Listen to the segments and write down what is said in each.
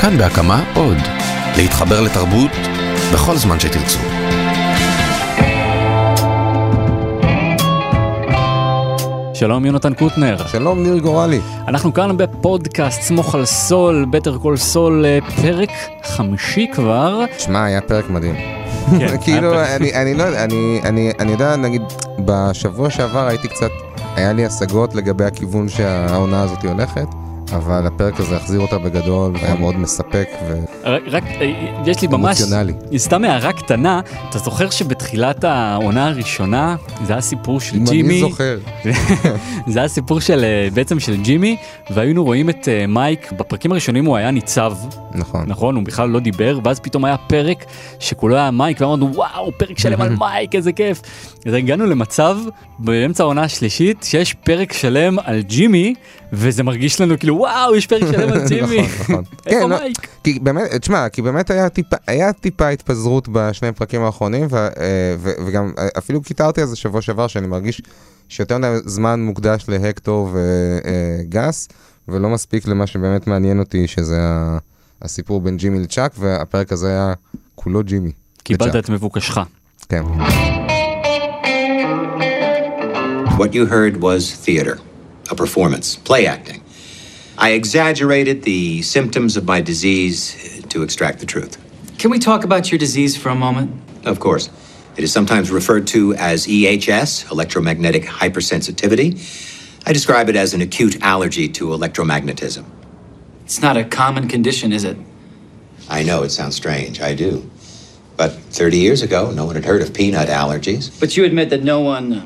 כאן בהקמה עוד. להתחבר לתרבות בכל זמן שתרצו. שלום יונתן קוטנר. שלום ניר גורלי. אנחנו כאן בפודקאסט סמוך על סול, בטר קול סול, אה, פרק חמישי כבר. שמע, היה פרק מדהים. כן, כאילו. אני, אני לא יודע, אני, אני, אני יודע, נגיד, בשבוע שעבר הייתי קצת, היה לי השגות לגבי הכיוון שהעונה הזאת הולכת, אבל הפרק הזה החזיר אותה בגדול, והיה מאוד מספק רק, רק אה, יש לי ממש, ואמוציונלי. סתם הערה קטנה, אתה זוכר שבתחילת העונה הראשונה זה היה סיפור של ג'ימי, אני זוכר. זה היה סיפור של אה, בעצם של ג'ימי, והיינו רואים את אה, מייק, בפרקים הראשונים הוא היה ניצב, נכון. נכון? הוא בכלל לא דיבר, ואז פתאום היה פרק שכולו היה מייק, ואמרנו וואו, פרק שלם על מייק, איזה כיף. אז הגענו למצב באמצע העונה השלישית, שיש פרק שלם על ג'ימי, וזה מרגיש לנו כאילו וואו, יש פרק שלם על ג'ימי. נכון, נכון. איפה כן, לא, מייק? כי באמת, תשמע, כי באמת היה טיפה, היה טיפה התפזרות בשני פרקים האחרונים, ו, אה, ו, וגם אה, אפילו קיטרתי על זה שבוע שעבר, שאני מרגיש שיותר מדי זמן מוקדש להקטור וגס, ולא מספיק למה שבאמת מעניין אותי, שזה הסיפור בין ג'ימי לצ'אק, והפרק הזה היה כולו ג'ימי. קיבלת. את מבוקשך. כן. What you heard was theater, a performance, play acting. I exaggerated the symptoms of my disease to extract the truth. Can we talk about your disease for a moment? Of course, it is sometimes referred to as EHS, electromagnetic hypersensitivity. I describe it as an acute allergy to electromagnetism. It's not a common condition, is it? I know it sounds strange, I do. But 30 years ago, no one had heard of peanut allergies. But you admit that no one. uh,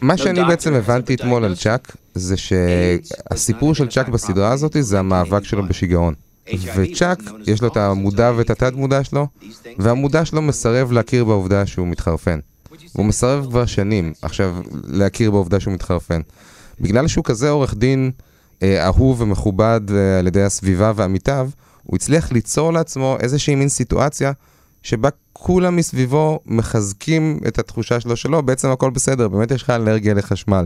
מה No שאני doctor בעצם has הבנתי ever אתמול על diagnosed צ'אק, זה שהסיפור של צ'אק בסדרה הזאת זה המאבק שלו בשיגעון. וצ'אק, יש לו את המודע ואת התת מודע שלו, והמודע שלו מסרב להכיר בעובדה שהוא מתחרפן. והוא מסרב כבר שנים, עכשיו, להכיר בעובדה שהוא מתחרפן. בגלל שהוא כזה עורך דין אה, אהוב ומכובד אה, על ידי הסביבה ועמיתיו, הוא הצליח ליצור לעצמו איזושהי מין סיטואציה שבה כולם מסביבו מחזקים את התחושה שלו שלו, בעצם הכל בסדר, באמת יש לך אלרגיה לחשמל.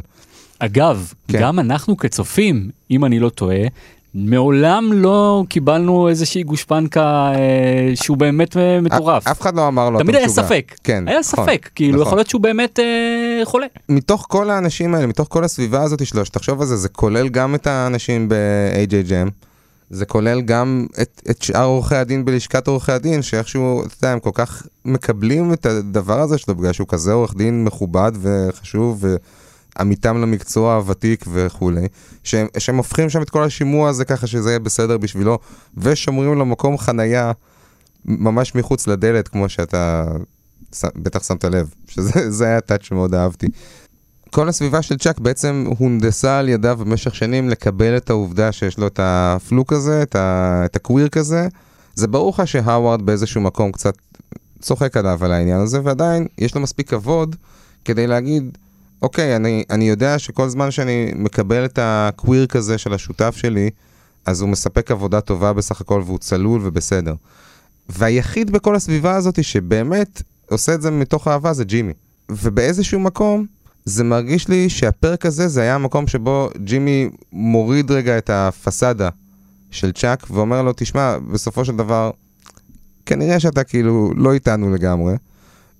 אגב, כן. גם אנחנו כצופים, אם אני לא טועה, מעולם לא קיבלנו איזושהי גושפנקה אה, שהוא באמת אה, מטורף. אף אחד לא אמר לו, תמיד "אתה היה משוגע". ספק, כן, היה נכון, ספק, כאילו נכון. יכול להיות שהוא באמת אה, חולה. מתוך כל האנשים האלה, מתוך כל הסביבה הזאת שלו, שתחשוב על זה, זה כולל גם את האנשים ב-AJGM, זה כולל גם את, את שאר עורכי הדין בלשכת עורכי הדין, שאיכשהו, אתה יודע, הם כל כך מקבלים את הדבר הזה שלו, בגלל שהוא כזה עורך דין מכובד וחשוב, ועמיתם למקצוע הוותיק וכולי, שהם, שהם הופכים שם את כל השימוע הזה ככה שזה יהיה בסדר בשבילו, ושומרים לו מקום חנייה ממש מחוץ לדלת, כמו שאתה ש- בטח שמת לב, שזה זה היה טאץ' שמאוד אהבתי. כל הסביבה של צ'אק בעצם הונדסה על ידיו במשך שנים לקבל את העובדה שיש לו את הפלוק הזה, את, ה, את הקוויר כזה. זה ברור לך שהאווארד באיזשהו מקום קצת צוחק עליו על העניין הזה, ועדיין יש לו מספיק כבוד כדי להגיד, אוקיי, אני, אני יודע שכל זמן שאני מקבל את הקוויר כזה של השותף שלי, אז הוא מספק עבודה טובה בסך הכל והוא צלול ובסדר. והיחיד בכל הסביבה הזאת שבאמת עושה את זה מתוך אהבה זה ג'ימי. ובאיזשהו מקום, זה מרגיש לי שהפרק הזה זה היה המקום שבו ג'ימי מוריד רגע את הפסאדה של צ'אק ואומר לו, תשמע, בסופו של דבר, כנראה שאתה כאילו לא איתנו לגמרי.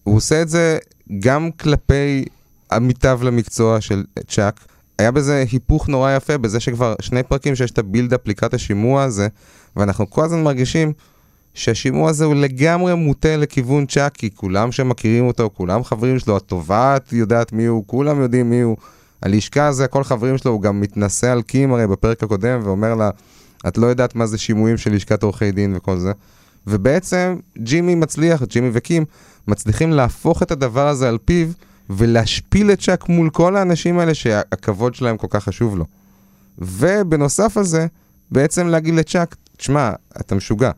הוא עושה את זה גם כלפי עמיתיו למקצוע של צ'אק. היה בזה היפוך נורא יפה, בזה שכבר שני פרקים שיש את ה buildup לקראת השימוע הזה, ואנחנו כל הזמן מרגישים שהשימוע הזה הוא לגמרי מוטה לכיוון צ'אק, כי כולם שמכירים אותו, כולם חברים שלו, התובעת יודעת מי הוא, כולם יודעים מי הוא. הלשכה זה הכל חברים שלו, הוא גם מתנשא על קים הרי בפרק הקודם, ואומר לה, את לא יודעת מה זה שימועים של לשכת עורכי דין וכל זה. ובעצם ג'ימי מצליח, ג'ימי וקים, מצליחים להפוך את הדבר הזה על פיו, ולהשפיל את צ'אק מול כל האנשים האלה שהכבוד שלהם כל כך חשוב לו. ובנוסף על זה, בעצם להגיד לצ'אק, תשמע, אתה משוגע.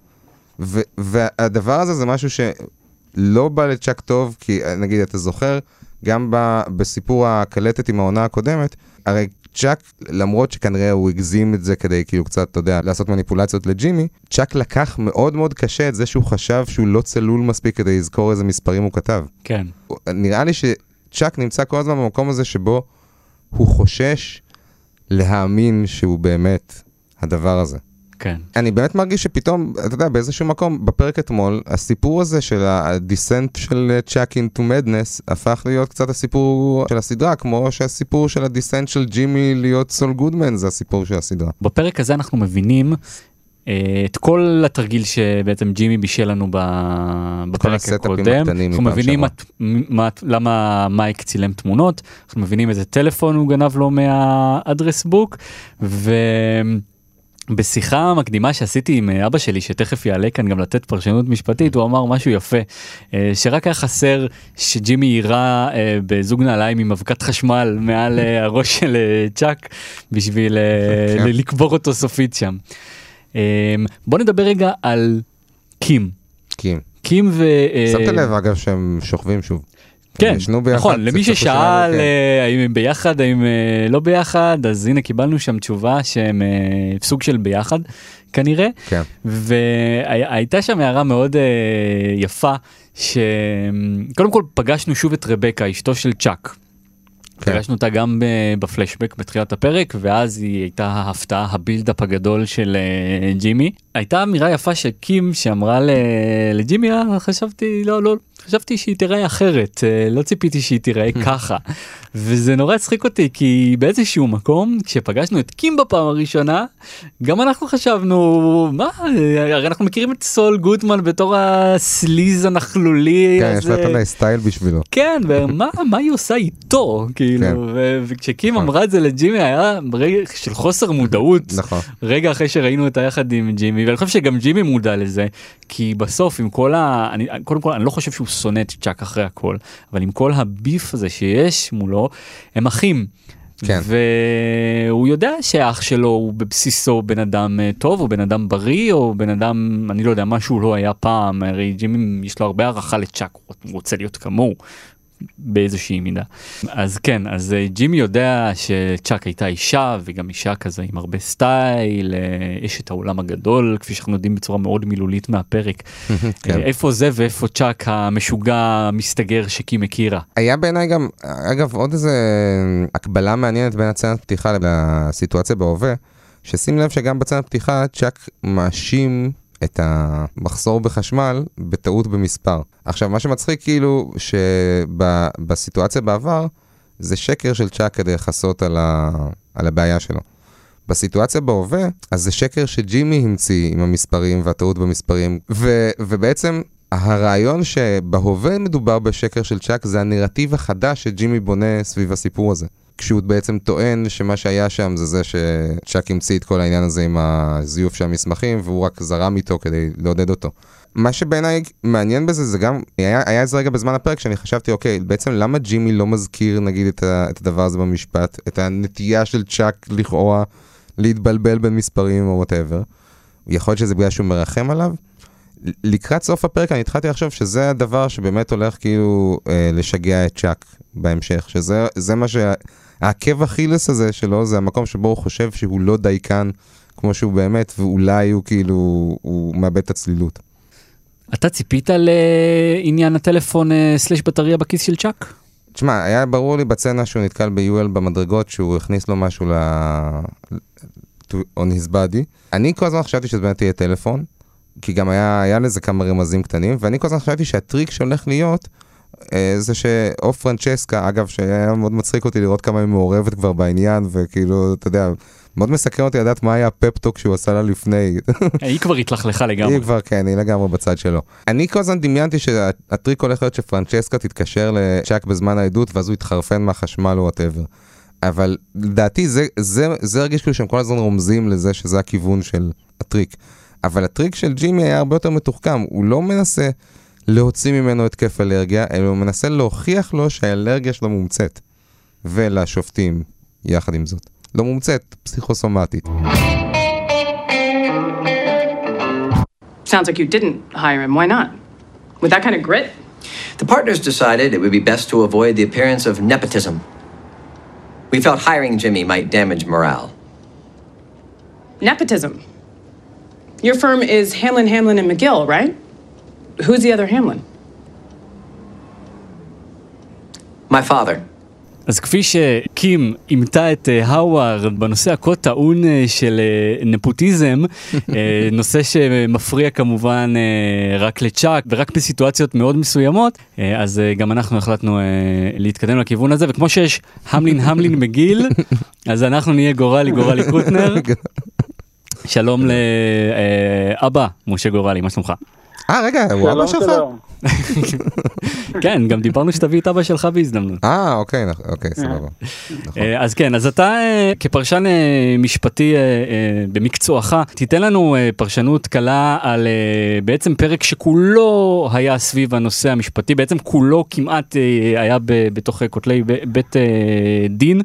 ו- והדבר הזה זה משהו שלא בא לצ'אק טוב, כי נגיד, אתה זוכר, גם ב- בסיפור הקלטת עם העונה הקודמת, הרי צ'אק, למרות שכנראה הוא הגזים את זה כדי כאילו קצת, אתה יודע, לעשות מניפולציות לג'ימי, צ'אק לקח מאוד מאוד קשה את זה שהוא חשב שהוא לא צלול מספיק כדי לזכור איזה מספרים הוא כתב. כן. נראה לי שצ'אק נמצא כל הזמן במקום הזה שבו הוא חושש להאמין שהוא באמת הדבר הזה. כן. אני באמת מרגיש שפתאום, אתה יודע, באיזשהו מקום, בפרק אתמול, הסיפור הזה של הדיסנט של צ'אק אינטו מדנס, הפך להיות קצת הסיפור של הסדרה, כמו שהסיפור של הדיסנט של ג'ימי להיות סול גודמן זה הסיפור של הסדרה. בפרק הזה אנחנו מבינים את כל התרגיל שבעצם ג'ימי בישל לנו בפרק הקודם. אנחנו מבינים. מה- מה- למה מייק צילם תמונות, אנחנו מבינים איזה טלפון הוא גנב לו מהאדרס בוק, ובשיחה מקדימה שעשיתי עם אבא שלי, שתכף יעלה כאן גם לתת פרשנות משפטית, הוא אמר משהו יפה, אה, שרק היה חסר שג'ימי יירה אה, בזוג נעליים עם אבקת חשמל מעל אה, הראש של אה, צ'אק, בשביל אה. לקבור אותו סופית שם. אמ, בוא נדבר רגע על קים. כי קים ו... אה, שמת לב אגב שהם שוכבים שוב. כן, ביחד, נכון, למי ששאל כן. אה, האם הם ביחד, האם אה, לא ביחד, אז הנה קיבלנו שם תשובה שהם אה, סוג של ביחד כנראה. כן. והייתה שם הערה מאוד אה, יפה, שקודם כל פגשנו שוב את רבקה, אשתו של צ'אק. כן. פגשנו אותה גם אה, בפלשבק בתחילת הפרק ואז היא הייתה ההפתעה הבילדאפ הגדול של אה, ג'ימי. הייתה אמירה יפה של קים שאמרה לג'ימי אה, חשבתי לא לא חשבתי שהיא תיראה אחרת אה, לא ציפיתי שהיא תיראה ככה וזה נורא הצחיק אותי כי באיזשהו מקום כשפגשנו את קים בפעם הראשונה גם אנחנו חשבנו מה הרי אנחנו מכירים את סול גודמן בתור ה sleaze הנכלולי כן, יש לה. את הסטייל בשבילו. כן, ומה מה היא עושה איתו, כן. כאילו, ו- וכשקים נכון. אמרה את זה לג'ימי היה רגע של חוסר מודעות, נכון. רגע אחרי שראינו אותה יחד עם ג'ימי, ואני חושב שגם ג'ימי מודע לזה, כי בסוף עם כל ה... אני, קודם כל אני לא חושב שהוא שונא את צ'אק אחרי הכל, אבל עם כל הביף הזה שיש מולו, הם אחים. כן. והוא יודע שהאח שלו הוא בבסיסו בן אדם אה, טוב או בן אדם בריא או בן אדם אני לא יודע מה שהוא לא היה פעם הרי ג'ימי יש לו הרבה הערכה לצ'אק הוא רוצה להיות כמוהו באיזושהי מידה. אז כן אז אה, ג'ימי יודע שצ'אק הייתה אישה וגם אישה כזה עם הרבה סטייל אה, אשת העולם הגדול כפי שאנחנו יודעים בצורה מאוד מילולית מהפרק. כן. אה, איפה זה ואיפה צ'אק המשוגע המסתגר שקים הכירה. היה בעיניי גם, אגב, עוד איזה הקבלה מעניינת בין הצנת פתיחה לסיטואציה בהווה, ששים לב שגם בצנת פתיחה צ'אק מאשים את המחסור בחשמל בטעות במספר. עכשיו, מה שמצחיק כאילו, שבסיטואציה בעבר, זה שקר של צ'אק כדי לכסות על, ה... על הבעיה שלו. בסיטואציה בהווה, אז זה שקר שג'ימי המציא עם המספרים והטעות במספרים, ו... ובעצם הרעיון שבהווה מדובר בשקר של צ'אק זה הנרטיב החדש שג'ימי בונה סביב הסיפור הזה. כשהוא בעצם טוען שמה שהיה שם זה זה שצ'אק המציא את כל העניין הזה עם הזיוף של המסמכים והוא רק זרם איתו כדי לעודד אותו. מה שבעיניי מעניין בזה זה גם, היה, היה איזה רגע בזמן הפרק שאני חשבתי אוקיי בעצם למה ג'ימי לא מזכיר נגיד את, ה, את הדבר הזה במשפט, את הנטייה של צ'אק לכאורה להתבלבל בין מספרים או whatever. יכול להיות שזה בגלל שהוא מרחם עליו. לקראת סוף הפרק אני התחלתי לחשוב שזה הדבר שבאמת הולך כאילו אה, לשגע את צ'אק בהמשך, שזה זה מה שה... העקב אכילס הזה שלו זה המקום שבו הוא חושב שהוא לא דייקן כמו שהוא באמת, ואולי הוא כאילו, הוא מאבד את הצלילות. אתה ציפית לעניין הטלפון אה, slash בטריה בכיס של צ'אק? תשמע, היה ברור לי בסצנה שהוא נתקל ביואל במדרגות, שהוא הכניס לו משהו ל... to- on his body. אני כל הזמן חשבתי שזה באמת יהיה טלפון, כי גם היה, היה לזה כמה רמזים קטנים, ואני כל הזמן חשבתי שהטריק שהולך להיות, זה שאו פרנצ'סקה, אגב, שהיה מאוד מצחיק אותי לראות כמה היא מעורבת כבר בעניין, וכאילו, אתה יודע, מאוד מסקרן אותי לדעת מה היה ה pep talk שהוא עשה לה לפני. היא כבר התלכלכה לגמרי. היא כבר, כן, היא לגמרי בצד שלו. אני כל הזמן דמיינתי שהטריק הולך להיות שפרנצ'סקה תתקשר לצ'אק בזמן העדות, ואז הוא יתחרפן מהחשמל או whatever. אבל לדעתי זה, זה, זה הרגיש כאילו שהם כל הזמן רומזים לזה שזה הכיוון של הטריק. אבל הטריק של ג'ימי היה הרבה יותר מתוחכם, הוא לא מנסה להוציא ממנו התקף אלרגיה, אלא הוא מנסה להוכיח לו שהאלרגיה שלו מומצאת. ולשופטים, יחד עם זאת. לא מומצאת, פסיכוסומטית. Sounds like you didn't hire him. Why not? With that kind of grit? The partners decided it would be best to avoid the appearance of nepotism. We felt hiring Jimmy might damage morale. Nepotism. Your firm is Hamlin, Hamlin, and McGill, right? Who's the other Hamlin? My father. אז כפי שקים אימתה את אה, האווארד בנושא הכה טעון אה, של אה, נפוטיזם, נושא שמפריע כמובן רק לצ'אק ורק בסיטואציות מאוד מסוימות, אז גם אנחנו החלטנו להתקדם לכיוון הזה, וכמו שיש המלין המלין מגיל, אז אנחנו נהיה גורלי גורלי קוטנר. שלום לאבא, משה גורלי, מה שלומך? אה, רגע, הוא אבא שלך? כן, גם דיברנו שתביא את אבא שלך בהזדמנות. אה, אוקיי, נכ- אוקיי, סבבה. נכון. אה, אז כן, אז אתה אה, כפרשן אה, משפטי אה, אה, במקצועך, תיתן לנו אה, פרשנות קלה על אה, בעצם פרק שכולו היה סביב הנושא המשפטי, בעצם כולו כמעט אה, היה בתוך אה, כותלי בית אה, דין.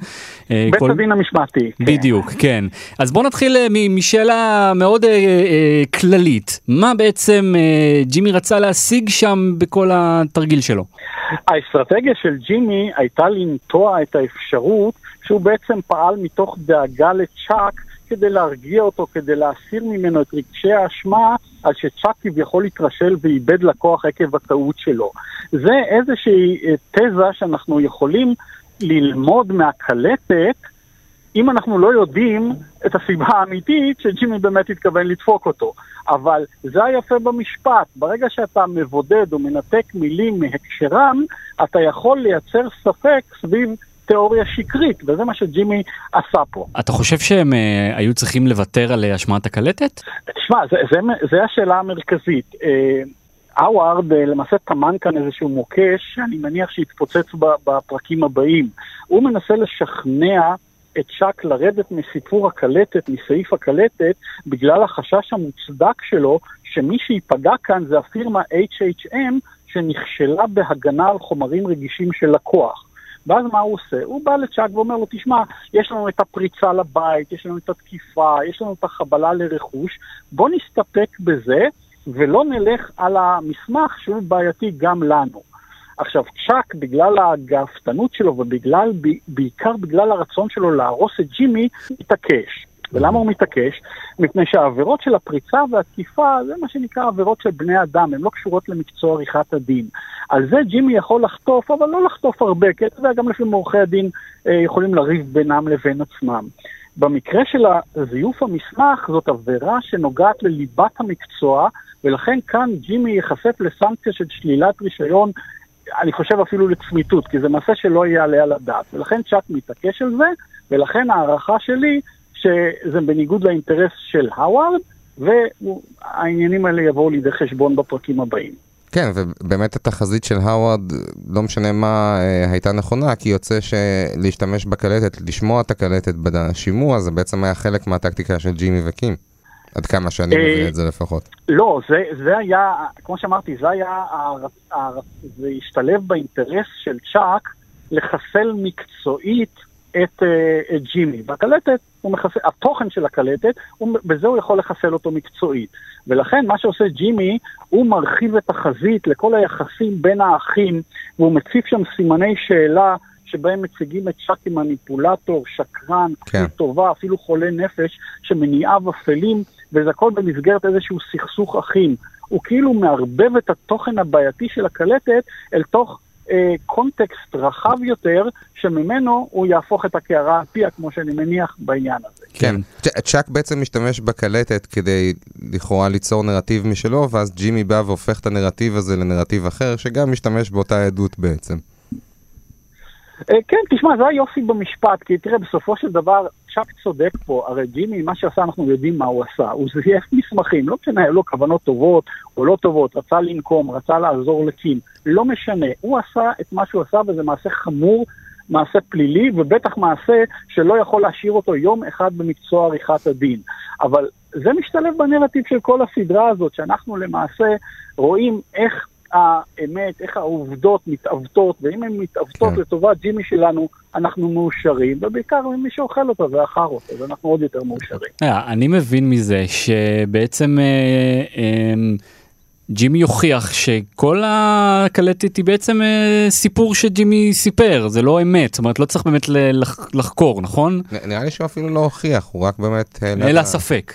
אה, בית כל- הדין המשמעתי. כן. בדיוק, כן. אז בוא נתחיל אה, משאלה מאוד אה, כללית. מה בעצם ג'ימי רצה להשיג שם בכל התרגיל שלו? האסטרטגיה של ג'ימי הייתה לנטוע את האפשרות שהוא בעצם פעל מתוך דאגה לצ'אק כדי להרגיע אותו, כדי להסיר ממנו את רגשי האשמה על שצ'אק כביכול התרשל ואיבד לקוח עקב הטעות שלו. זה איזושהי תזה שאנחנו יכולים ללמוד מהקלטת אם אנחנו לא יודעים את הסיבה האמיתית שג'ימי באמת התכוון לדפוק אותו. אבל זה היפה במשפט, ברגע שאתה מבודד או מנתק מילים מהקשרם, אתה יכול לייצר ספק סביב תיאוריה שקרית, וזה מה שג'ימי עשה פה. אתה חושב שהם אה, היו צריכים לוותר על השמעת הקלטת? תשמע, זה השאלה המרכזית. אה, האווארד אה, למעשה טמן כאן איזשהו מוקש, שאני מניח שיתפוצץ בפרקים הבאים. הוא מנסה לשכנע את צ'אק לרדת מסיפור הקלטת, מסעיף הקלטת, בגלל החשש המוצדק שלו, שמי שייפגע כאן זה הפירמה HHM, שנכשלה בהגנה על חומרים רגישים של לקוח. ואז מה הוא עושה? הוא בא לצ'אק ואומר לו, תשמע, יש לנו את הפריצה לבית, יש לנו את התקיפה, יש לנו את החבלה לרכוש, בוא נסתפק בזה ולא נלך על המסמך שהוא בעייתי גם לנו. עכשיו, צ'אק, בגלל הגאוותנות שלו ובגלל, בעיקר בגלל הרצון שלו להרוס את ג'ימי, מתעקש. ולמה הוא מתעקש? מפני שהעבירות של הפריצה והתקיפה זה מה שנקרא עבירות של בני אדם, הן לא קשורות למקצוע עריכת הדין. על זה ג'ימי יכול לחטוף, אבל לא לחטוף הרבה, כי אתה יודע, גם לפעמים עורכי הדין אה, יכולים לריב בינם לבין עצמם. במקרה של זיוף המסמך זאת עבירה שנוגעת לליבת המקצוע, ולכן כאן ג'ימי ייחשף לסנקציה של שלילת רישיון, אני חושב אפילו לצמיתות, כי זה מעשה שלא יעלה על הדעת. ולכן צ'אק מתעקש על זה, ולכן ההערכה שלי שזה בניגוד לאינטרס של האווארד, והעניינים האלה יבואו לידי חשבון בפרקים הבאים. כן, ובאמת התחזית של האווארד, לא משנה מה אה, הייתה נכונה, כי יוצא שלהשתמש בקלטת, לשמוע את הקלטת בשימוע, זה בעצם היה חלק מהטקטיקה של ג'ימי וקים. עד כמה שאני אה, מבין את זה לפחות. לא, זה, זה היה, כמו שאמרתי, זה היה, זה השתלב באינטרס של צ'אק לחסל מקצועית את, אה, את ג'ימי. והקלטת, הוא מחסל, התוכן של הקלטת, הוא, בזה הוא יכול לחסל אותו מקצועית. ולכן מה שעושה ג'ימי, הוא מרחיב את החזית לכל היחסים בין האחים, והוא מציף שם סימני שאלה שבהם מציגים את צ'אק כמניפולטור, שקרן, כן. טובה, אפילו חולה נפש, שמניעיו אפלים, וזה הכל במסגרת איזשהו סכסוך אחים. הוא כאילו מערבב את התוכן הבעייתי של הקלטת אל תוך אה, קונטקסט רחב יותר, שממנו הוא יהפוך את הקערה על פיה, כמו שאני מניח בעניין הזה. כן. צ'- צ'אק בעצם משתמש בקלטת כדי לכאורה ליצור נרטיב משלו, ואז ג'ימי בא והופך את הנרטיב הזה לנרטיב אחר, שגם משתמש באותה עדות בעצם. אה, כן, תשמע, זה היופי במשפט, כי תראה, בסופו של דבר, צ'אק צודק פה, הרי ג'ימי, מה שעשה, אנחנו יודעים מה הוא עשה. הוא זייף מסמכים, לא משנה, היו לו כוונות טובות או לא טובות, רצה לנקום, רצה לעזור לקים, לא משנה. הוא עשה את מה שהוא עשה, וזה מעשה חמור, מעשה פלילי, ובטח מעשה שלא יכול להשאיר אותו יום אחד במקצוע עריכת הדין. אבל זה משתלב בנרטיב של כל הסדרה הזאת, שאנחנו למעשה רואים איך האמת, איך העובדות מתעוותות, ואם הן מתעוותות כן. לטובת ג'ימי שלנו, אנחנו מאושרים, ובעיקר מי שאוכל אותו ואכל אותו, אז אנחנו עוד יותר מאושרים. אה, אני מבין מזה שבעצם אה, אה, ג'ימי יוכיח שכל הקלטת היא בעצם אה, סיפור שג'ימי סיפר, זה לא אמת, זאת אומרת לא צריך באמת לחקור, נכון? נראה לי שהוא אפילו לא הוכיח, הוא רק באמת... העלה אלא ספק.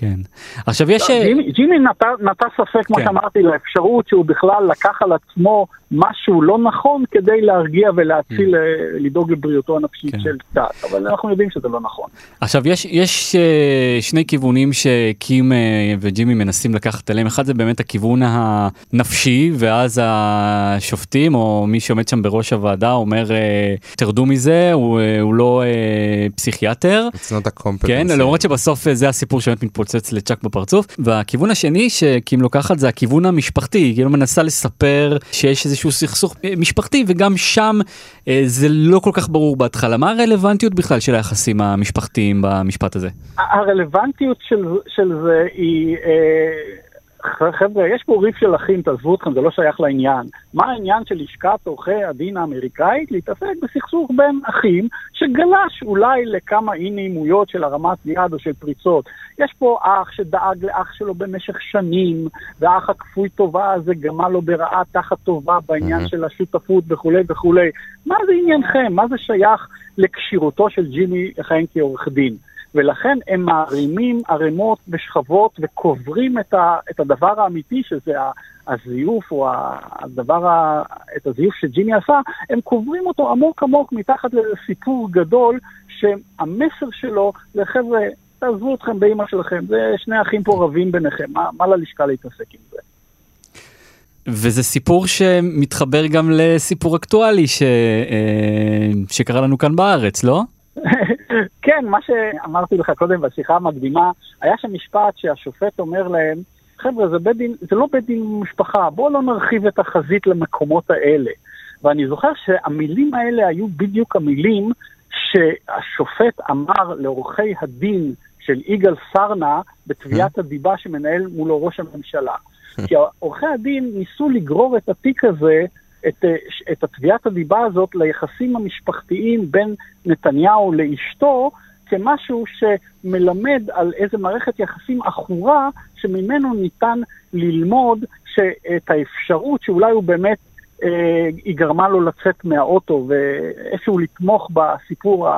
כן. עכשיו יש... אה, ג'ימי, נטע ספק, כמו כן. שאמרתי, לאפשרות שהוא בכלל לקח על עצמו משהו לא נכון כדי להרגיע ולהציל, אה, לדאוג לבריאותו הנפשית כן. של צה"ל, אבל אנחנו יודעים שזה לא נכון. עכשיו יש יש אה, שני כיוונים שקים אה, וג'ימי מנסים לקחת עליהם אחד זה באמת הכיוון הנפשי ואז השופטים או מי שעומד שם בראש הוועדה אומר אה, תרדו מזה הוא, אה, הוא לא אה, פסיכיאטר. It's not a competency. כן, למרות שבסוף אה, זה הסיפור שבאמת מתפוצץ לצ'אק בפרצוף. והכיוון השני שקים לוקחת זה הכיוון המשפחתי, כאילו מנסה לספר שיש איזשהו סכסוך אה, משפחתי וגם שם אה, זה לא כל כך ברור בהתחלה. מה הרלוונטיות בכלל של היחסים המשפחתיים במשפט הזה? הרלוונטיות של, של זה היא, אה, חבר'ה, יש פה ריף של אחים, תעזבו אתכם, זה לא שייך לעניין. מה העניין של לשכת עורכי הדין האמריקאית? להתעסק בסכסוך בין אחים, שגלש אולי לכמה אי נעימויות של הרמת יד או של פריצות. יש פה אח שדאג לאח שלו במשך שנים, והאח הכפוי טובה הזה גמה לו ברעה תחת טובה בעניין של השותפות וכולי וכולי. מה זה עניינכם? מה זה שייך לכשירותו של ג'ימי לכהן כעורך דין? ולכן הם מערימים ערימות ושכבות וקוברים את, ה, את הדבר האמיתי, שזה הזיוף או הדבר, ה, את הזיוף שג'ימי עשה, הם קוברים אותו עמוק עמוק מתחת לסיפור גדול, שהמסר שלו זה חבר'ה, תעזבו אתכם באימא שלכם, זה שני אחים פה רבים ביניכם, מה, מה ללשכה להתעסק עם זה? וזה סיפור שמתחבר גם לסיפור אקטואלי ש... אה, שקרה לנו כאן בארץ, לא? כן, מה שאמרתי לך קודם בשיחה המקדימה, היה שם משפט שהשופט אומר להם, חבר'ה, זה, דין, זה לא בית דין משפחה, בואו לא נרחיב את החזית למקומות האלה. ואני זוכר שהמילים האלה היו בדיוק המילים שהשופט אמר לעורכי הדין של יגאל סרנה בתביעת הדיבה שמנהל מולו ראש הממשלה. כי עורכי הדין ניסו לגרור את התיק הזה, את, אה, את התביעת הדיבה הזאת ליחסים המשפחתיים בין נתניהו לאשתו, כמשהו שמלמד על איזה מערכת יחסים עכורה, שממנו ניתן ללמוד שאת האפשרות שאולי הוא באמת, אה, היא גרמה לו לצאת מהאוטו ואיפשהו לתמוך בסיפור.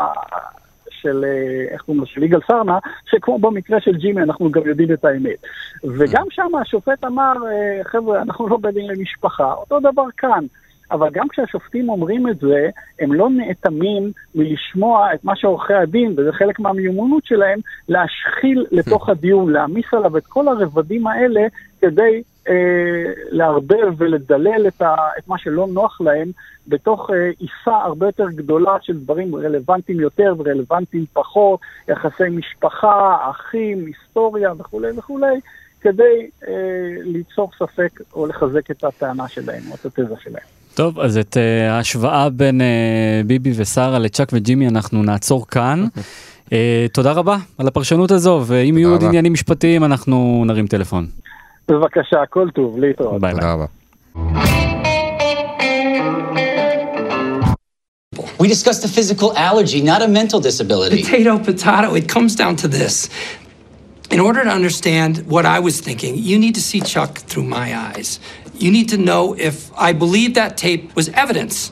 של, אה, איך קוראים לו, של יגאל סרנה, שכמו במקרה של ג'ימי אנחנו גם יודעים את האמת. וגם שם השופט אמר, אה, חבר'ה, אנחנו לא בית דין למשפחה, אותו דבר כאן. אבל גם כשהשופטים אומרים את זה, הם לא נאטמים מלשמוע את מה שעורכי הדין, וזה חלק מהמיומנות שלהם, להשחיל לתוך הדיון, להעמיס עליו את כל הרבדים האלה, כדי לערבב ולדלל את, ה, את מה שלא נוח להם, בתוך אה, עיסה הרבה יותר גדולה של דברים רלוונטיים יותר ורלוונטיים פחות, יחסי משפחה, אחים, היסטוריה וכולי וכולי, כדי אה, ליצור ספק או לחזק את הטענה שלהם או את התזה שלהם. טוב, אז את אה, ההשוואה בין אה, ביבי ושרה לצ'אק וג'ימי אנחנו נעצור כאן. אה, תודה רבה על הפרשנות הזו, ואם יהיו עוד. עניינים משפטיים אנחנו נרים טלפון. בבקשה, כל טוב, להתראות. ביי ביי. תודה רבה. We discussed a physical allergy, not a mental disability. Potato, potato, it comes down to this. In order to understand what I was thinking, you need to see Chuck through my eyes. You need to know if I believe that tape was evidence.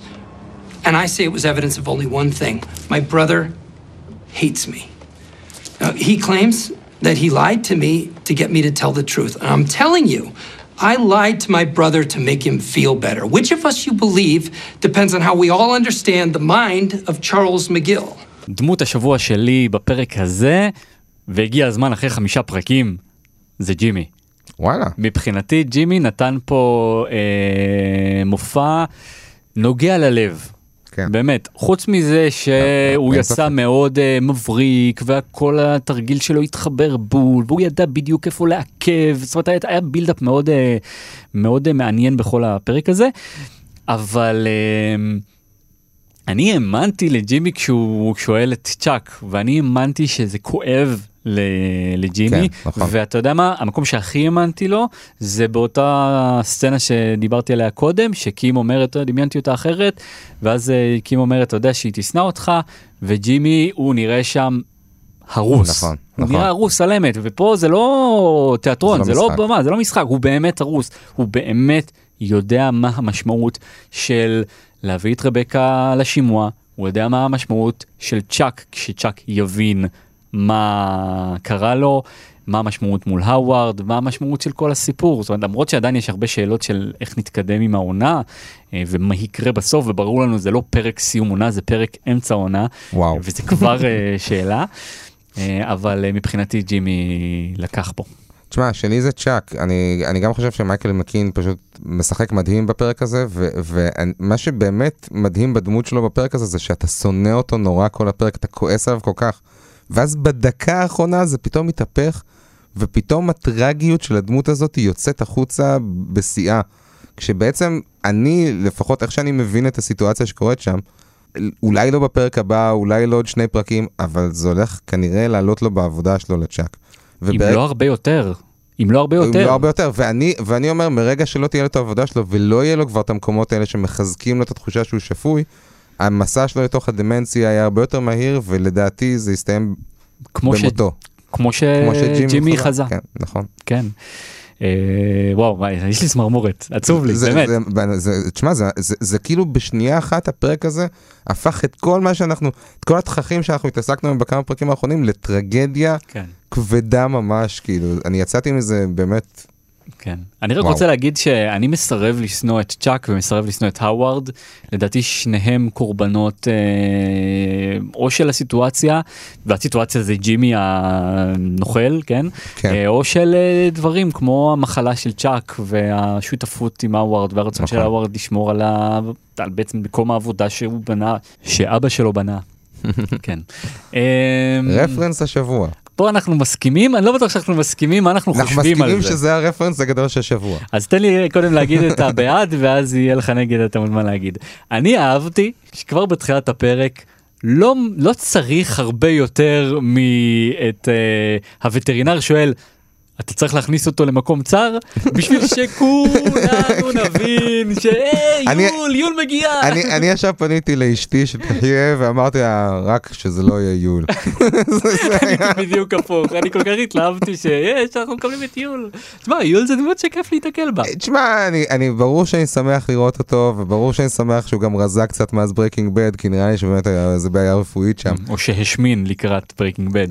And I say it was evidence of only one thing my brother hates me. Now, he claims that he lied to me to get me to tell the truth. And I'm telling you, I lied to my brother to make him feel better. Which of us you believe depends on how we all understand the mind of Charles McGill. דמות השבוע שלי בפרק הזה, והגיע הזמן אחרי חמישה פרקים, זה ג'ימי. וואלה. מבחינתי ג'ימי נתן פה אה, מופע נוגע ללב. כן. באמת, חוץ מזה שהוא אין יצא ספק. מאוד uh, מבריק וכל התרגיל שלו התחבר בול והוא ידע בדיוק איפה לעכב, זאת אומרת היה, buildup מאוד, uh, מאוד uh, מעניין בכל הפרק הזה, אבל uh, אני האמנתי לג'ימי כשהוא שואל את צ'אק ואני האמנתי שזה כואב לג'ימי כן, נכון. ואתה יודע מה המקום שהכי האמנתי לו זה באותה סצנה שדיברתי עליה קודם שקים אומרת "אה, דמיינתי אותה אחרת ואז אה, קים אומרת אתה יודע שהיא תשנא אותך וג'ימי הוא נראה שם. הרוס, נכון, נכון. נראה הרוס על אמת ופה זה לא תיאטרון זה זה לא לא משחק. במה זה לא משחק הוא באמת הרוס הוא באמת יודע מה המשמעות של להביא את רבקה לשימוע הוא יודע מה המשמעות של צ'אק כשצ'אק יבין מה קרה לו מה המשמעות מול האווארד, מה המשמעות של כל הסיפור. זאת אומרת, למרות שעדיין יש הרבה שאלות של איך נתקדם עם העונה, אה, ומה יקרה בסוף, וברור לנו זה לא פרק סיום עונה, זה פרק אמצע עונה. וואו. וזה כבר אה, שאלה, אה, אבל מבחינתי ג'ימי לקח פה. תשמע, שלי זה צ'אק. אני, אני גם חושב שמייקל מקין פשוט משחק מדהים בפרק הזה, ומה שבאמת מדהים בדמות שלו בפרק הזה, זה שאתה שונא אותו נורא כל הפרק, אתה כועס עליו כל כך. ואז בדקה האחרונה זה פתאום מתהפך, ופתאום הטרגיות של הדמות הזאת יוצאת החוצה בשיאה. כשבעצם אני, לפחות איך שאני מבין את הסיטואציה שקורית שם, אולי לא בפרק הבא, אולי לא עוד שני פרקים, אבל זה הולך כנראה לעלות לו בעבודה שלו לצ'אק. אם לא הרבה יותר. אם לא הרבה יותר. אם לא הרבה יותר, ואני, ואני אומר, מרגע שלא תהיה לו את העבודה שלו ולא יהיה לו כבר את המקומות האלה שמחזקים לו את התחושה שהוא שפוי, המסע שלו לתוך הדמנציה היה הרבה יותר מהיר, ולדעתי זה יסתיים כמו במותו. ש... כמו שג'ימי חזה. כן, נכון. כן. אה, וואו, יש לי צמרמורת, עצוב לי, זה, באמת. זה, זה, תשמע, זה, זה, זה כאילו בשנייה אחת הפרק הזה הפך את כל מה שאנחנו, את כל התככים שאנחנו התעסקנו בהם בכמה פרקים האחרונים לטרגדיה כן. כבדה ממש, כאילו, אני יצאתי מזה באמת כן. אני רק וואו. רוצה להגיד שאני מסרב לשנוא את צ'אק ומסרב לשנוא את האווארד. לדעתי שניהם קורבנות אה, או של הסיטואציה, והסיטואציה זה ג'ימי הנוכל, כן? כן. אה, או של אה, דברים כמו המחלה של צ'אק והשותפות עם האווארד והרצון נכון. של האווארד לשמור על, ה... על בעצם מקום העבודה שהוא בנה, שאבא שלו בנה. כן. אה, רפרנס השבוע. פה אנחנו מסכימים, אני לא בטוח שאנחנו מסכימים, מה אנחנו אנחנו חושבים על זה. מסכימים שזה הרפרנס הגדול של השבוע. אז תן לי קודם להגיד את הבעד ואז יהיה לך נגד אתה מוזמן להגיד. אני אהבתי שכבר בתחילת הפרק לא, לא צריך הרבה יותר מאת uh, הווטרינר שואל. אתה צריך להכניס אותו למקום צר בשביל שכולנו נבין אני- שיואל יואל מגיע. אני, עכשיו פניתי לאשתי שתחיה ואמרתי לה רק שזה לא יהיה יואל. זה- זה בדיוק הפוך אני כל כך התלהבתי שיש אנחנו מקבלים את יואל. תשמע יואל זה דמות שכיף להיתקל בה. תשמע, אני, ברור שאני שמח לראות אותו, וברור שאני שמח שהוא גם רזה קצת מאז ברייקינג בד, כי נראה לי שבאמת איזה בעיה רפואית שם. או שהשמין לקראת ברייקינג בד.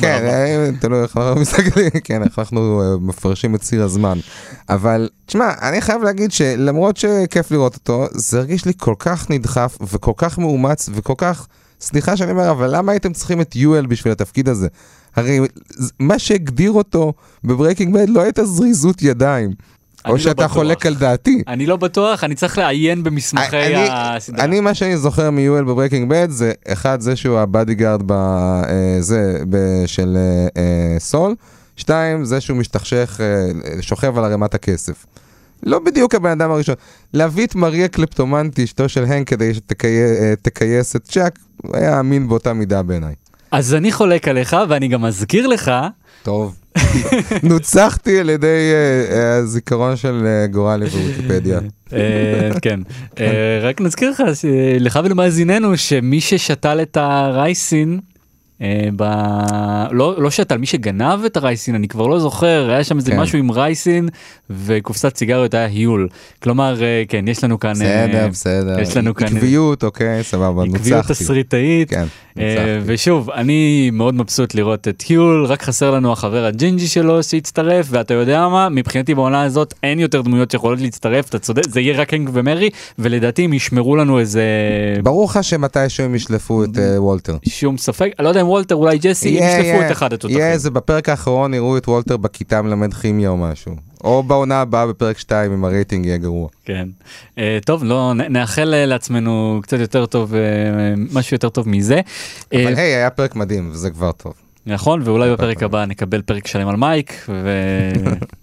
כן, אה, תלוי איך אנחנו מסתכלים, כן, איך אנחנו אה, מפרשים את ציר הזמן. אבל, תשמע, אני חייב להגיד שלמרות שכיף לראות אותו, זה הרגיש לי כל כך נדחף וכל כך מאומץ וכל כך, סליחה שאני אומר, אבל למה הייתם צריכים את יואל בשביל התפקיד הזה? הרי מה שהגדיר אותו בברייקינג בד לא הייתה זריזות ידיים. או לא שאתה בטוח. חולק על דעתי. אני לא בטוח, אני צריך לעיין במסמכי הסדרה. אני מה שאני זוכר מיואל בברייקינג בד זה אחד זה שהוא ה bodyguard בזה של אה, אה, סול, שתיים זה שהוא משתכשך, אה, שוכב על ערימת הכסף. לא בדיוק הבן אדם הראשון. להביא את מרי הקלפטומנית, אשתו של הנק, כדי שתכייס את צ'אק, הוא היה אמין באותה מידה בעיניי. אז אני חולק עליך, ואני גם אזכיר לך, טוב. נוצחתי על ידי אה, אה, הזיכרון של אה, גורלי בוויקיפדיה. אה, כן, אה, רק נזכיר לך, לך ולמאזיננו, שמי ששתל את ה ricin, אה, ב... לא, לא שתל, מי שגנב את ה ricin, אני כבר לא זוכר, היה שם איזה כן. משהו עם ricin וקופסת סיגריות היה יואל. כלומר, אה, כן, יש לנו כאן... אה, בסדר, בסדר. יש לנו כאן... עקביות, אוקיי, סבבה, נוצחתי. עקביות תסריטאית. כן, אה. ושוב, אני מאוד מבסוט לראות את יואל, רק חסר לנו החבר הג'ינג'י שלו שהצטרף, ואתה יודע מה, מבחינתי בעונה הזאת אין יותר דמויות שיכולות להצטרף, אתה צודק, זה יהיה רק הנק ומרי, ולדעתי הם ישמרו לנו איזה... ברור לך שמתישהו הם ישלפו את אה, וולטר. שום ספק, אני לא יודע אם וולטר, אולי ג'סי, הם ישלפו. את אחד התותחים. יהיה איזה, בפרק האחרון יראו את וולטר בכיתה מלמד כימיה או משהו. או בעונה הבאה בפרק 2 אם הרייטינג יהיה גרוע. כן. אה, טוב, לא, נאחל אה, לעצמנו קצת יותר טוב, אה, משהו יותר טוב מזה. אבל היי, היה פרק מדהים, וזה כבר טוב. נכון, ואולי בפרק הבא נקבל פרק שלם על מייק,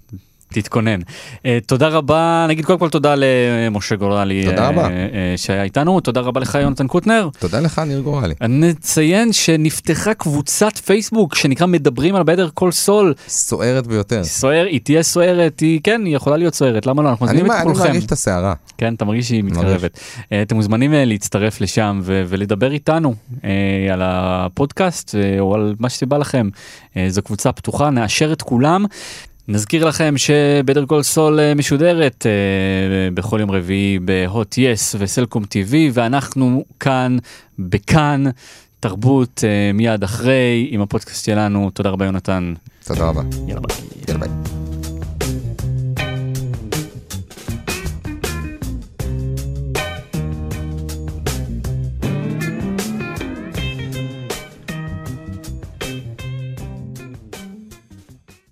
ותתכונן. אה, תודה רבה, נגיד קודם כל תודה למשה גורלי תודה אה, רבה. אה, שהיה איתנו, תודה רבה לך יונתן קוטנר. תודה לך, ניר גורלי. נציין שנפתחה קבוצת פייסבוק שנקרא מדברים על בדר כל סול. סוערת ביותר. סוער, היא תהיה סוערת, היא כן, היא יכולה להיות סוערת, למה לא? אנחנו מזמינים את מ- אני כולכם. מרגיש את הסערה. כן, אתה מרגיש שהיא מתקרבת. אה, אתם מוזמנים אה, להצטרף לשם ו- ולדבר איתנו אה, על הפודקאסט אה, או על מה שבא לכם. אה, זו קבוצה פתוחה, נאשר את כולם. נזכיר לכם ש Better Call Saul אה, משודרת אה, בכל יום רביעי בהוט יס וסלקום TV ואנחנו כאן בכאן תרבות אה, מיד אחרי עם הפודקאסט שלנו. תודה רבה יונתן. תודה רבה. יאללה ביי. יאללה ביי.